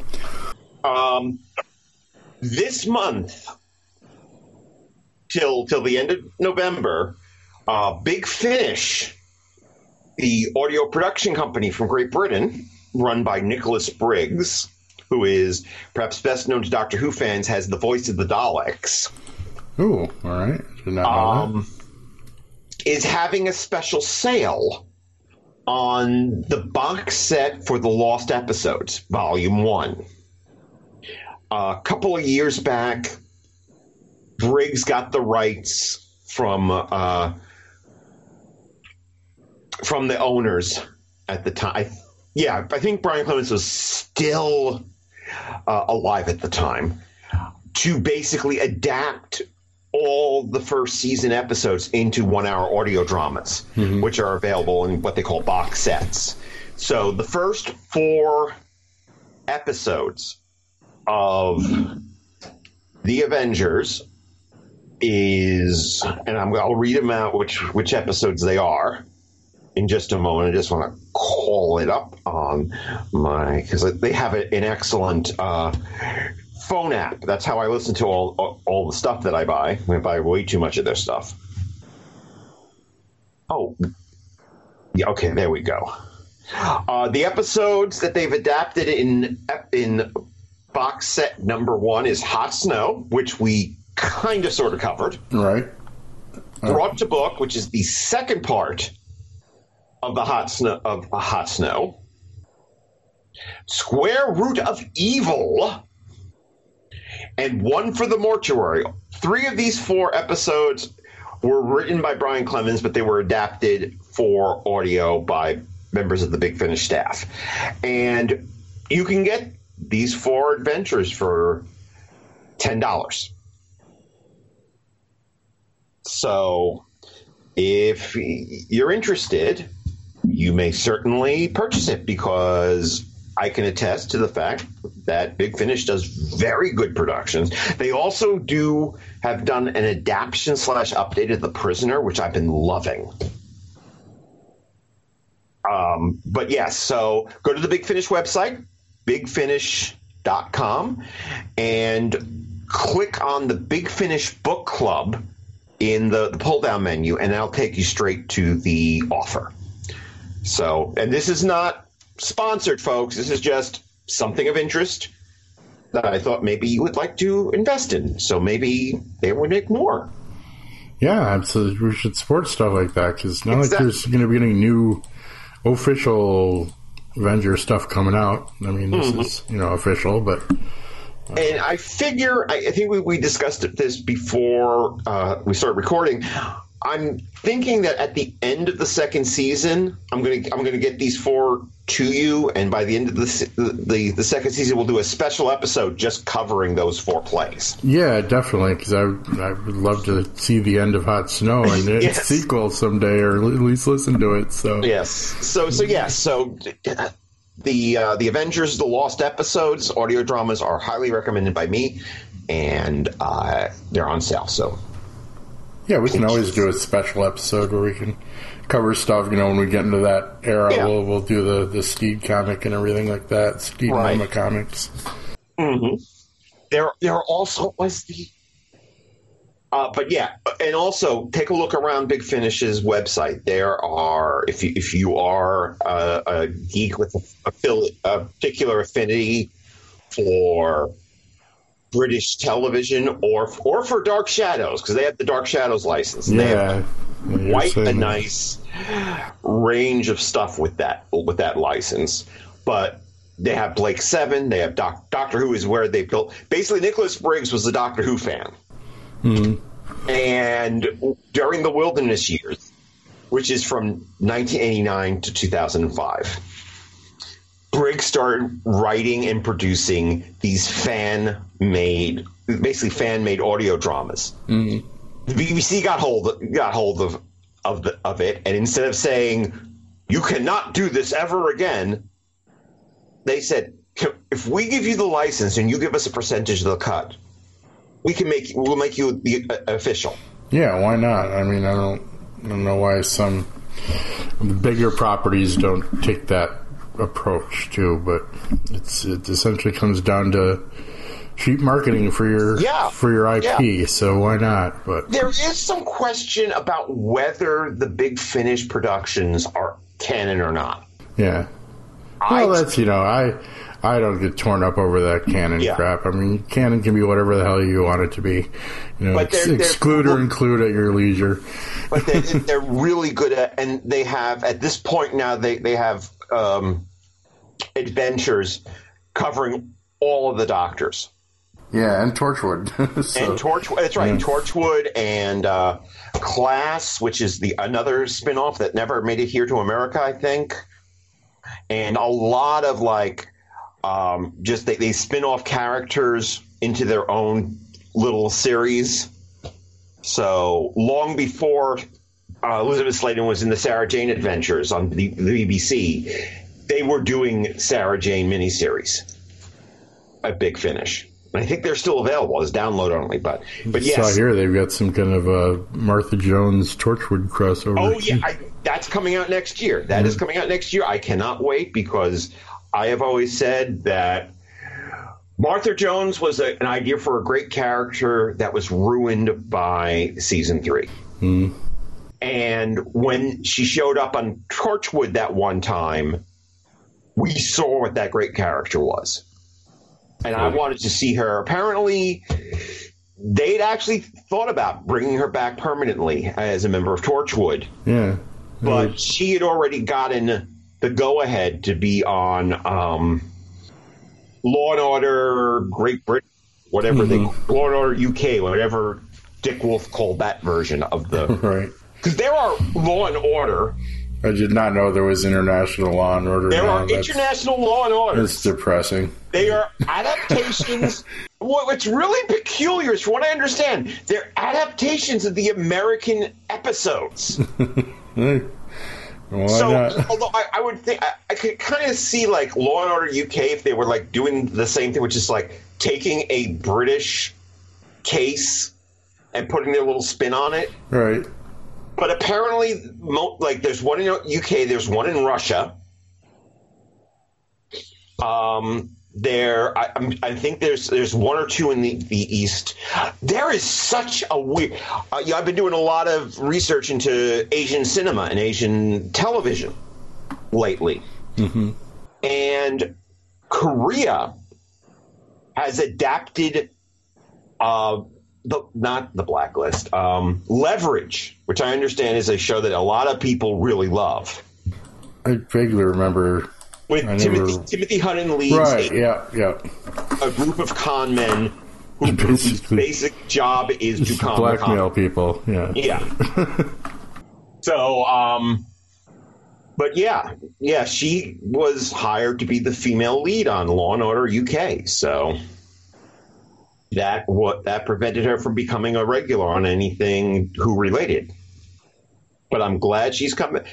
Um, this month, till till the end of November, uh, Big Finish, the audio production company from Great Britain, run by Nicholas Briggs, who is perhaps best known to Doctor Who fans, has the voice of the Daleks. Ooh, all right. Did not know um, that. Is having a special sale on the box set for the Lost Episodes, Volume 1. A couple of years back, Briggs got the rights from uh, from the owners at the time. I, yeah, I think Brian Clemens was still uh, alive at the time to basically adapt all the first season episodes into one hour audio dramas, mm-hmm. which are available in what they call box sets. So the first four episodes of The Avengers is, and I'm, I'll read them out which which episodes they are in just a moment. I just want to call it up on my because they have an excellent uh, phone app. That's how I listen to all, all, all the stuff that I buy. I buy way too much of their stuff. Oh, yeah. Okay, there we go. Uh, the episodes that they've adapted in in box set number one is Hot Snow, which we kind of sort of covered. Right. Brought to book, which is the second part of the Hot Snow of Hot Snow. Square Root of Evil, and one for the mortuary. Three of these four episodes were written by Brian Clemens, but they were adapted for audio by members of the Big Finish staff. And you can get these four adventures for $10. So if you're interested, you may certainly purchase it because I can attest to the fact that Big Finish does very good productions. They also do have done an adaptation slash update of The Prisoner, which I've been loving. Um, but yes, so go to the Big Finish website, bigfinish.com, and click on the Big Finish Book Club in the, the pull down menu, and that'll take you straight to the offer. So, and this is not sponsored, folks. This is just something of interest that I thought maybe you would like to invest in. So maybe they would make more. Yeah, absolutely. We should support stuff like that because not exactly. like there's going to be any new official Avenger stuff coming out. I mean, this mm-hmm. is you know official, but. Uh, and I figure, I, I think we, we discussed this before uh, we started recording. I'm thinking that at the end of the second season, I'm gonna I'm gonna get these four to you, and by the end of the the, the second season, we'll do a special episode just covering those four plays. Yeah, definitely, because I I would love to see the end of Hot Snow and yes. its sequel someday, or at least listen to it. So yes, so so yes, so. The uh, the Avengers, the Lost episodes, audio dramas are highly recommended by me, and uh, they're on sale. So yeah, we can always do a special episode where we can cover stuff. You know, when we get into that era, yeah. we'll we'll do the the Steed comic and everything like that. Steed right. Mama comics. Mm-hmm. There, there also was the. Uh, but yeah, and also take a look around Big Finish's website. There are, if you if you are a, a geek with a, a, a particular affinity for British television or or for Dark Shadows because they have the Dark Shadows license. And yeah, quite a nice range of stuff with that with that license. But they have Blake Seven. They have Doc, Doctor Who is where they built. Basically, Nicholas Briggs was a Doctor Who fan, mm-hmm. and during the Wilderness years, which is from 1989 to 2005 Briggs started writing and producing these fan made, basically fan made audio dramas. Mm-hmm. The BBC got hold got hold of of the, of it, and instead of saying you cannot do this ever again, they said if we give you the license and you give us a percentage of the cut, we can make we'll make you the uh, official. Yeah, why not? I mean, I don't, I don't know why some bigger properties don't take that approach too, but it's it essentially comes down to cheap marketing for your yeah, for your IP. Yeah. So why not? But there is some question about whether the Big Finish productions are canon or not. Yeah. Well, that's you know I I don't get torn up over that canon yeah. crap. I mean, canon can be whatever the hell you want it to be. You know, ex- they're, exclude they're, or include at your leisure. But they're, they're, really good at, and they have at this point now they they have um, adventures covering all of the Doctors. Yeah, and Torchwood. so, and Torchwood. That's right, yeah. Torchwood and uh, Class, which is the another spinoff that never made it here to America, I think. And a lot of like, um, just they, they spin off characters into their own little series. So long before uh, Elizabeth Sladen was in the Sarah Jane Adventures on the, the BBC, they were doing Sarah Jane miniseries at Big Finish. I think they're still available as download only, but but yes. Saw here they've got some kind of a Martha Jones Torchwood crossover. Oh yeah, I, that's coming out next year. That mm-hmm. is coming out next year. I cannot wait because I have always said that Martha Jones was a, an idea for a great character that was ruined by season 3 mm-hmm. And when she showed up on Torchwood that one time, we saw what that great character was. And I wanted to see her. Apparently, they'd actually thought about bringing her back permanently as a member of Torchwood. Yeah. But she had already gotten the go ahead to be on um, Law and Order Great Britain, whatever mm-hmm. they Law and Order UK, whatever Dick Wolf called that version of the. right. Because there are Law and Order I did not know there was international law and order. There now. are That's, international law and order. It's depressing. They are adaptations. what's really peculiar is, from what I understand, they're adaptations of the American episodes. Why so, not? although I, I would think I, I could kind of see like Law and Order UK if they were like doing the same thing, which is like taking a British case and putting their little spin on it. Right. But apparently, like there's one in UK, there's one in Russia. Um, there, I, I, think there's there's one or two in the, the east. There is such a weird. Uh, yeah, I've been doing a lot of research into Asian cinema and Asian television lately, mm-hmm. and Korea has adapted uh, the not the blacklist um, leverage which i understand is a show that a lot of people really love i vaguely remember with timothy, timothy hutton leads right a, yeah yeah a group of con men who, whose basic job is to come blackmail people. Yeah. Yeah. so, um, but yeah, yeah, she was hired to be the female lead on Law and Order UK. So that what that prevented her from becoming a regular on anything who related. But I'm glad she's coming.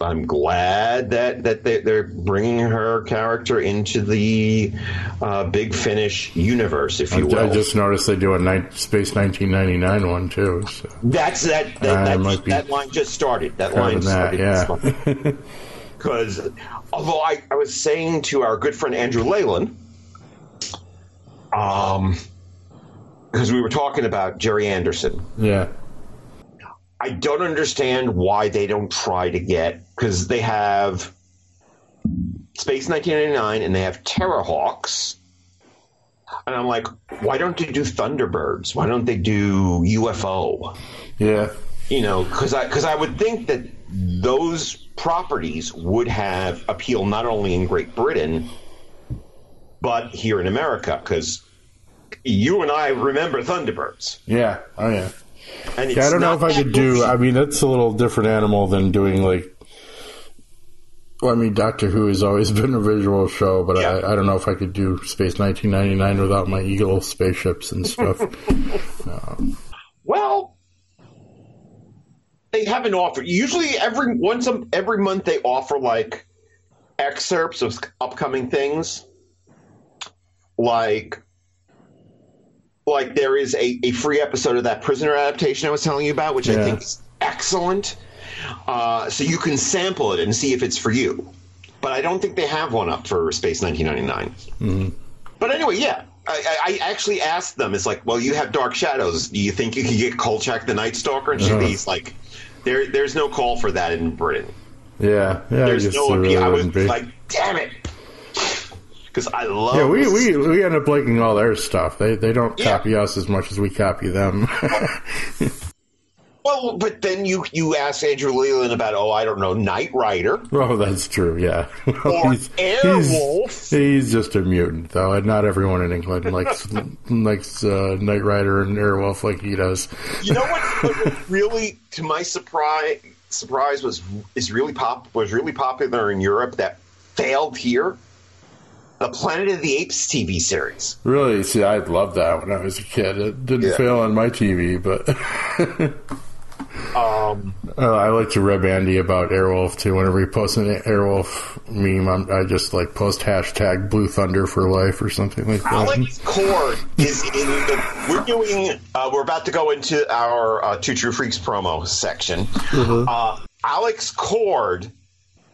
I'm glad that that they, are bringing her character into the uh, Big Finish universe, if you will. I just noticed they do a night, Space 1999 one too. So. That's that. That, uh, that, that line just started. That line started. yeah. Because although I, I was saying to our good friend Andrew Leyland, um, because we were talking about Gerry Anderson. Yeah. I don't understand why they don't try to get because they have Space 1999 and they have Terrahawks. And I'm like, why don't they do Thunderbirds? Why don't they do UFO? Yeah. You know, because I because I would think that those properties would have appeal not only in Great Britain but here in America because you and I remember Thunderbirds. Yeah. Oh yeah. And yeah, I don't know if I could do. I mean, that's a little different animal than doing like. Well, I mean, Doctor Who has always been a visual show, but yeah. I, I, don't know if I could do Space 1999 without my Eagle spaceships and stuff. um, well, they have an offer. Usually, every once a, every month, they offer like excerpts of upcoming things, like like there is a, a free episode of that prisoner adaptation I was telling you about, which yeah. I think is excellent. Uh, so you can sample it and see if it's for you. But I don't think they have one up for Space 1999. Mm-hmm. But anyway, yeah. I, I, actually asked them, it's like, well, you have Dark Shadows. Do you think you can get Kolchak the Night Stalker? And uh-huh. he's like, there, there's no call for that in Britain. Yeah, yeah. There's no appeal. Really I was be. like, damn it because I love. Yeah, we, we we end up liking all their stuff. They they don't yeah. copy us as much as we copy them. well, but then you you ask Andrew Leland about oh I don't know Knight Rider. Oh, that's true. Yeah, or he's, Airwolf. He's, he's, just a mutant, though, and not everyone in England likes likes uh, Knight Rider and Airwolf like he does. You know what? really, to my surprise, surprise was is really pop was really popular in Europe that failed here the Planet of the Apes TV series. Really? See, I loved that when I was a kid. It didn't yeah. fail on my TV, but. um, uh, I like to rib Andy about Airwolf too. Whenever he posts an Airwolf meme, I'm, i just like post hashtag Blue Thunder for life or something like that. Alex Cord is in the. We're doing. Uh, we're about to go into our uh, Two True Freaks promo section. Mm-hmm. Uh, Alex Cord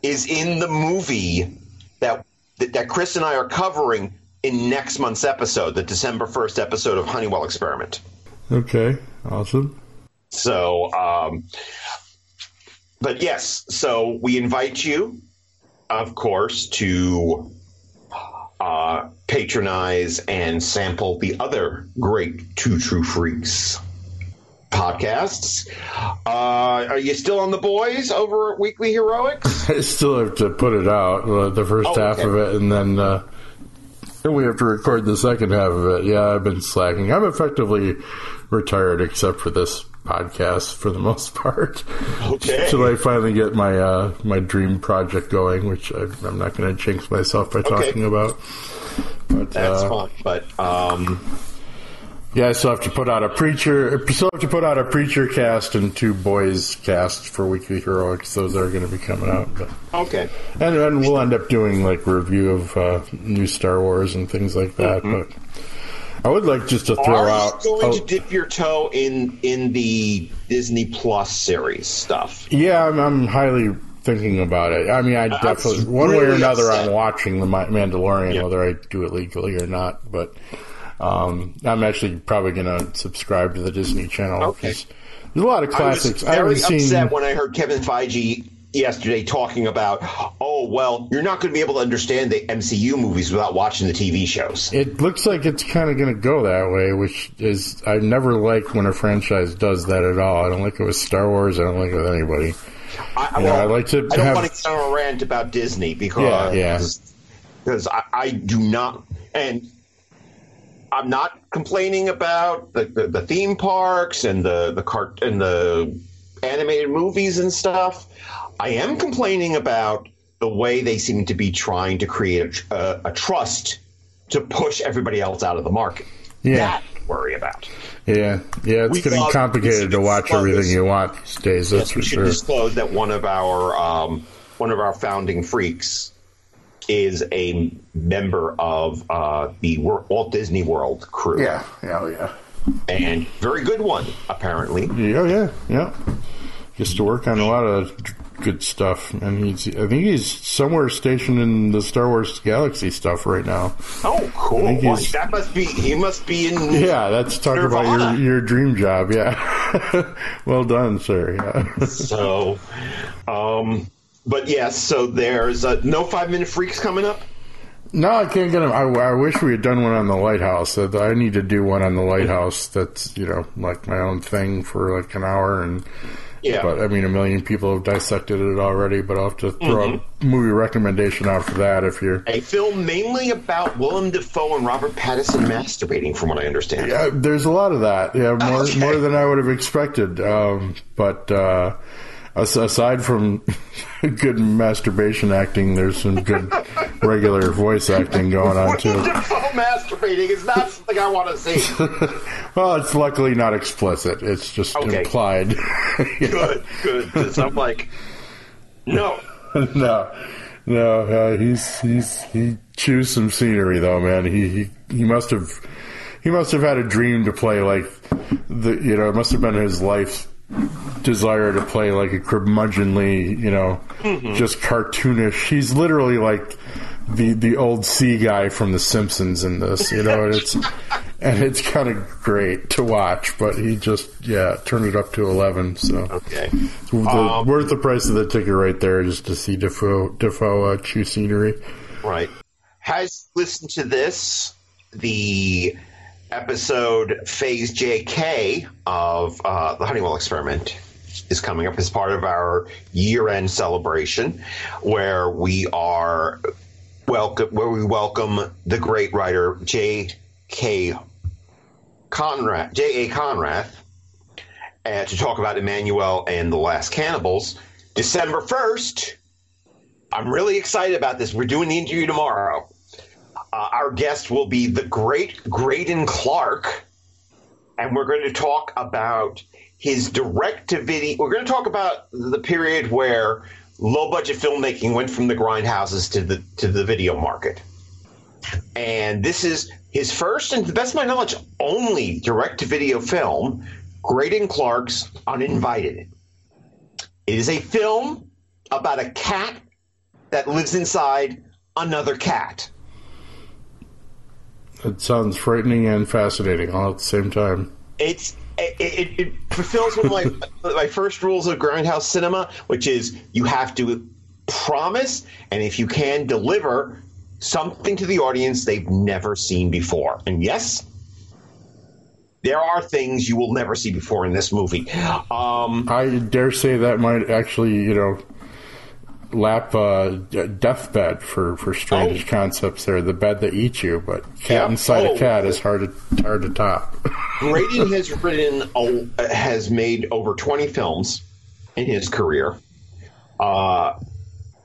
is in the movie that that, that Chris and I are covering in next month's episode, the December 1st episode of Honeywell Experiment. Okay, awesome. So, um, but yes, so we invite you, of course, to uh, patronize and sample the other great Two True Freaks podcasts. Uh, are you still on the boys over at Weekly Heroics? I still have to put it out, uh, the first oh, half okay. of it, and then uh, then we have to record the second half of it. Yeah, I've been slacking. I'm effectively retired, except for this podcast for the most part. Okay. Until I finally get my uh, my dream project going, which I, am not going to jinx myself by okay. talking about. But, That's uh, fine. But um, yeah, I still have to put out a preacher. Still have to put out a preacher cast and two boys cast for Weekly Heroics. Those are going to be coming out. But. Okay. And, and we'll end up doing like review of uh, new Star Wars and things like that. Mm-hmm. But I would like just to throw are out. Going oh, to dip your toe in in the Disney Plus series stuff? Yeah, I'm, I'm highly thinking about it. I mean, I definitely one really way or another, upset. I'm watching the Mandalorian, yeah. whether I do it legally or not, but. Um, I'm actually probably going to subscribe to the Disney Channel okay. there's a lot of classics. I was very upset seen... when I heard Kevin Feige yesterday talking about, oh well, you're not going to be able to understand the MCU movies without watching the TV shows. It looks like it's kind of going to go that way, which is I never like when a franchise does that at all. I don't like it with Star Wars. I don't like it with anybody. I, well, know, I like to. I don't have... want to get on a rant about Disney because yeah, yeah. because I, I do not and I, I'm not complaining about the, the, the, theme parks and the the cart and the animated movies and stuff. I am complaining about the way they seem to be trying to create a, a, a trust to push everybody else out of the market. Yeah. That I worry about. Yeah, yeah, it's we getting love, complicated to watch everything you want these days. That's yes, for we sure. should disclose that one of our um, one of our founding freaks is a member of uh, the Walt Disney World crew. Yeah, yeah, oh, yeah, and very good one apparently. Yeah, yeah, yeah. Gets to work on a lot of good stuff, and he's I think he's somewhere stationed in the Star Wars Galaxy stuff right now. Oh, cool! Well, that must be he must be in. Yeah, that's talk about your your dream job. Yeah, well done, sir. Yeah. so, um, but yes, so there's uh, no five minute freaks coming up. No, I can't get them. I, I, wish we had done one on the lighthouse. I need to do one on the lighthouse. That's you know like my own thing for like an hour and yeah. But I mean, a million people have dissected it already. But I'll have to throw mm-hmm. a movie recommendation out for that if you're a film mainly about Willem Dafoe and Robert Pattinson masturbating, from what I understand. Yeah, there's a lot of that. Yeah, more okay. more than I would have expected. Um, but uh, aside from good masturbation acting, there's some good regular voice acting going on too. masturbating is not something I want to see. well, it's luckily not explicit. It's just okay. implied. Good, good. Because I'm like, no, no, no. Uh, he's he's he chews some scenery though, man. He he he must have he must have had a dream to play like the you know it must have been his life desire to play like a curmudgeonly, you know, mm-hmm. just cartoonish. He's literally like the the old sea guy from The Simpsons in this, you know, and it's and it's kind of great to watch. But he just yeah turned it up to eleven, so okay, the, um, worth the price of the ticket right there just to see Defoe Dafoe uh, chew scenery. Right. Has listened to this the episode Phase JK of uh, the Honeywell Experiment is coming up as part of our year-end celebration, where we are welcome, where we welcome the great writer J.K. Conrad, J.A. Konrath, uh, to talk about Emanuelle and the Last Cannibals. December first. I'm really excited about this. We're doing the interview tomorrow. Uh, our guest will be the great Greydon Clark, and we're going to talk about his direct to video. We're going to talk about the period where low budget filmmaking went from the grindhouses to the to the video market. And this is his first and to the best of my knowledge only direct to video film, Greydon Clark's Uninvited. It is a film about a cat that lives inside another cat. It sounds frightening and fascinating all at the same time. It's it, it, it fulfills one of my my first rules of grindhouse cinema, which is you have to promise and if you can deliver something to the audience they've never seen before. And yes, there are things you will never see before in this movie. Um, I dare say that might actually, you know, lap uh, deathbed for for strange oh. concepts there. The bed that eats you, but cat yep. inside oh. a cat is hard to hard to top. Greydon has written has made over twenty films in his career. Uh,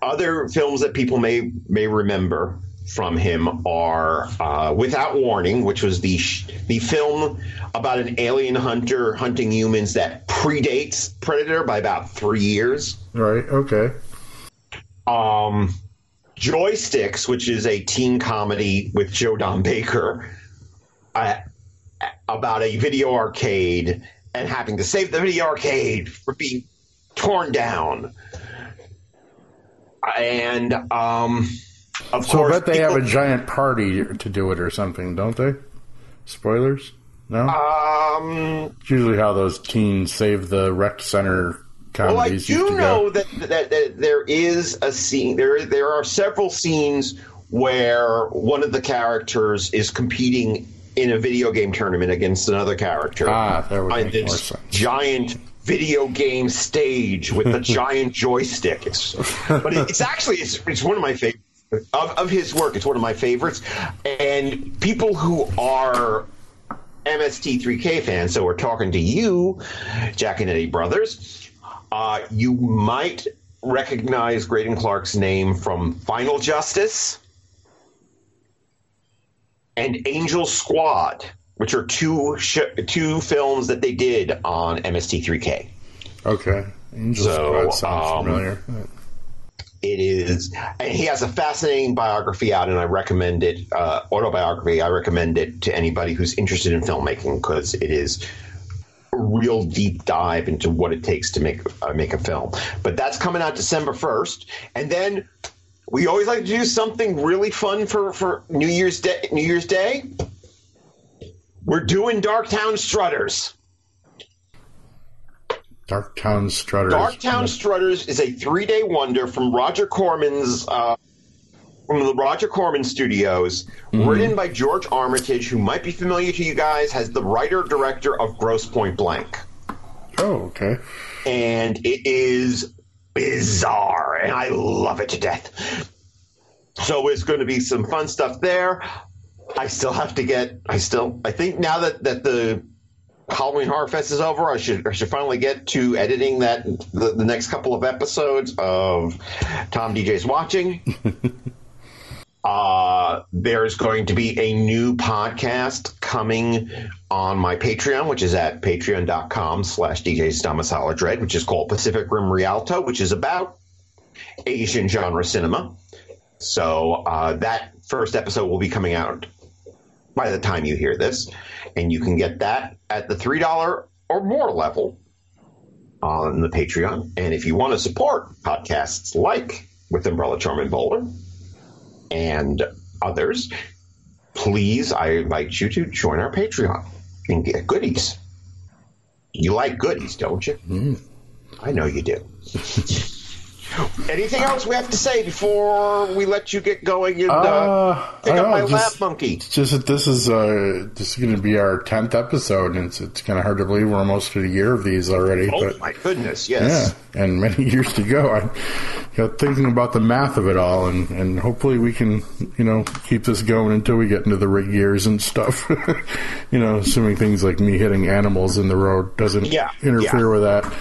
other films that people may may remember from him are uh, Without Warning, which was the sh- the film about an alien hunter hunting humans that predates Predator by about three years. Right. Okay um, Joysticks, which is a teen comedy with Joe Don Baker uh, about a video arcade and having to save the video arcade for being torn down. And um, of so course, I bet they people, have a giant party to do it or something, don't they? Spoilers? No. Um, it's usually how those teens save the rec center well, I do know that, that, that there is a scene. There there are several scenes where one of the characters is competing in a video game tournament against another character. Ah, that would make more sense. Giant video game stage with a giant joystick. It's, but it's actually it's, it's one of my favorite of, of his work. It's one of my favorites. And people who are MST3K fans, so we're talking to you, Jack and Eddie Brothers, uh, you might recognize Greydon Clark's name from Final Justice and Angel Squad, which are two sh- two films that they did on MST3K. Okay, Angel so, Squad sounds um, familiar. It is, and he has a fascinating biography out, and I recommend it. Uh, autobiography. I recommend it to anybody who's interested in filmmaking because it is real deep dive into what it takes to make uh, make a film. But that's coming out December first, and then we always like to do something really fun for for New Year's Day. New Year's Day, we're doing Darktown Strutters. Darktown Strutters. Darktown Strutters is a three day wonder from Roger Corman's. Uh, from the Roger Corman Studios, mm-hmm. written by George Armitage, who might be familiar to you guys, as the writer director of Grosse Pointe Blank. Oh, okay. And it is bizarre, and I love it to death. So it's going to be some fun stuff there. I still have to get. I still. I think now that that the Halloween Horror Fest is over, I should I should finally get to editing that the, the next couple of episodes of Tom DJ's watching. uh, there's going to be a new podcast coming on my Patreon, which is at patreon.com slash DJ's Domicile Dread, which is called Pacific Rim Rialto, which is about Asian genre cinema. So uh, that first episode will be coming out by the time you hear this and you can get that at the $3 or more level on the Patreon. And if you want to support podcasts like With Umbrella Charm and Bowler and others, please, I invite you to join our Patreon and get goodies. You like goodies, don't you? Mm. I know you do. Anything else we have to say before we let you get going and uh, uh, pick up my just, lap monkey? Just that this is uh, this is going to be our tenth episode, and it's, it's kind of hard to believe we're almost at a year of these already. Oh but, my goodness! Yes, yeah, and many years to go. I you know, thinking about the math of it all, and, and hopefully we can you know keep this going until we get into the Rigg years and stuff. you know, assuming things like me hitting animals in the road doesn't yeah, interfere yeah. with that.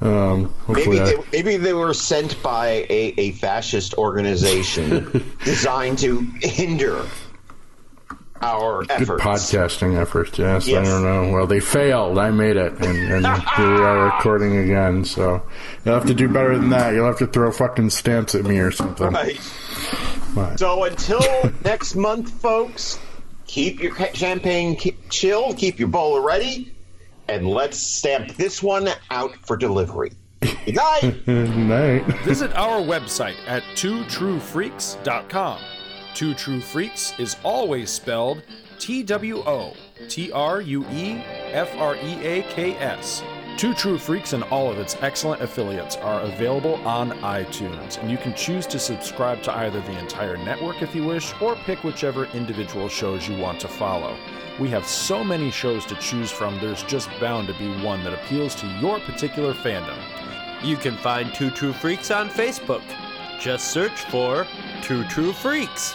Um, maybe, they, maybe they were sent by a, a fascist organization designed to hinder our Good efforts. podcasting efforts, yes, yes, I don't know. Well, they failed. I made it, and, and here we are recording again. So you'll have to do better than that. You'll have to throw fucking stamps at me or something. Right. But. So until next month, folks, keep your champagne chilled, keep your bowler ready, and let's stamp this one out for delivery. Good night. Good night. Visit our website at twotruefreaks.com. Two True Freaks is always spelled T W O T R U E F R E A K S. Two True Freaks and all of its excellent affiliates are available on iTunes, and you can choose to subscribe to either the entire network if you wish, or pick whichever individual shows you want to follow. We have so many shows to choose from, there's just bound to be one that appeals to your particular fandom. You can find Two True Freaks on Facebook. Just search for Two True Freaks.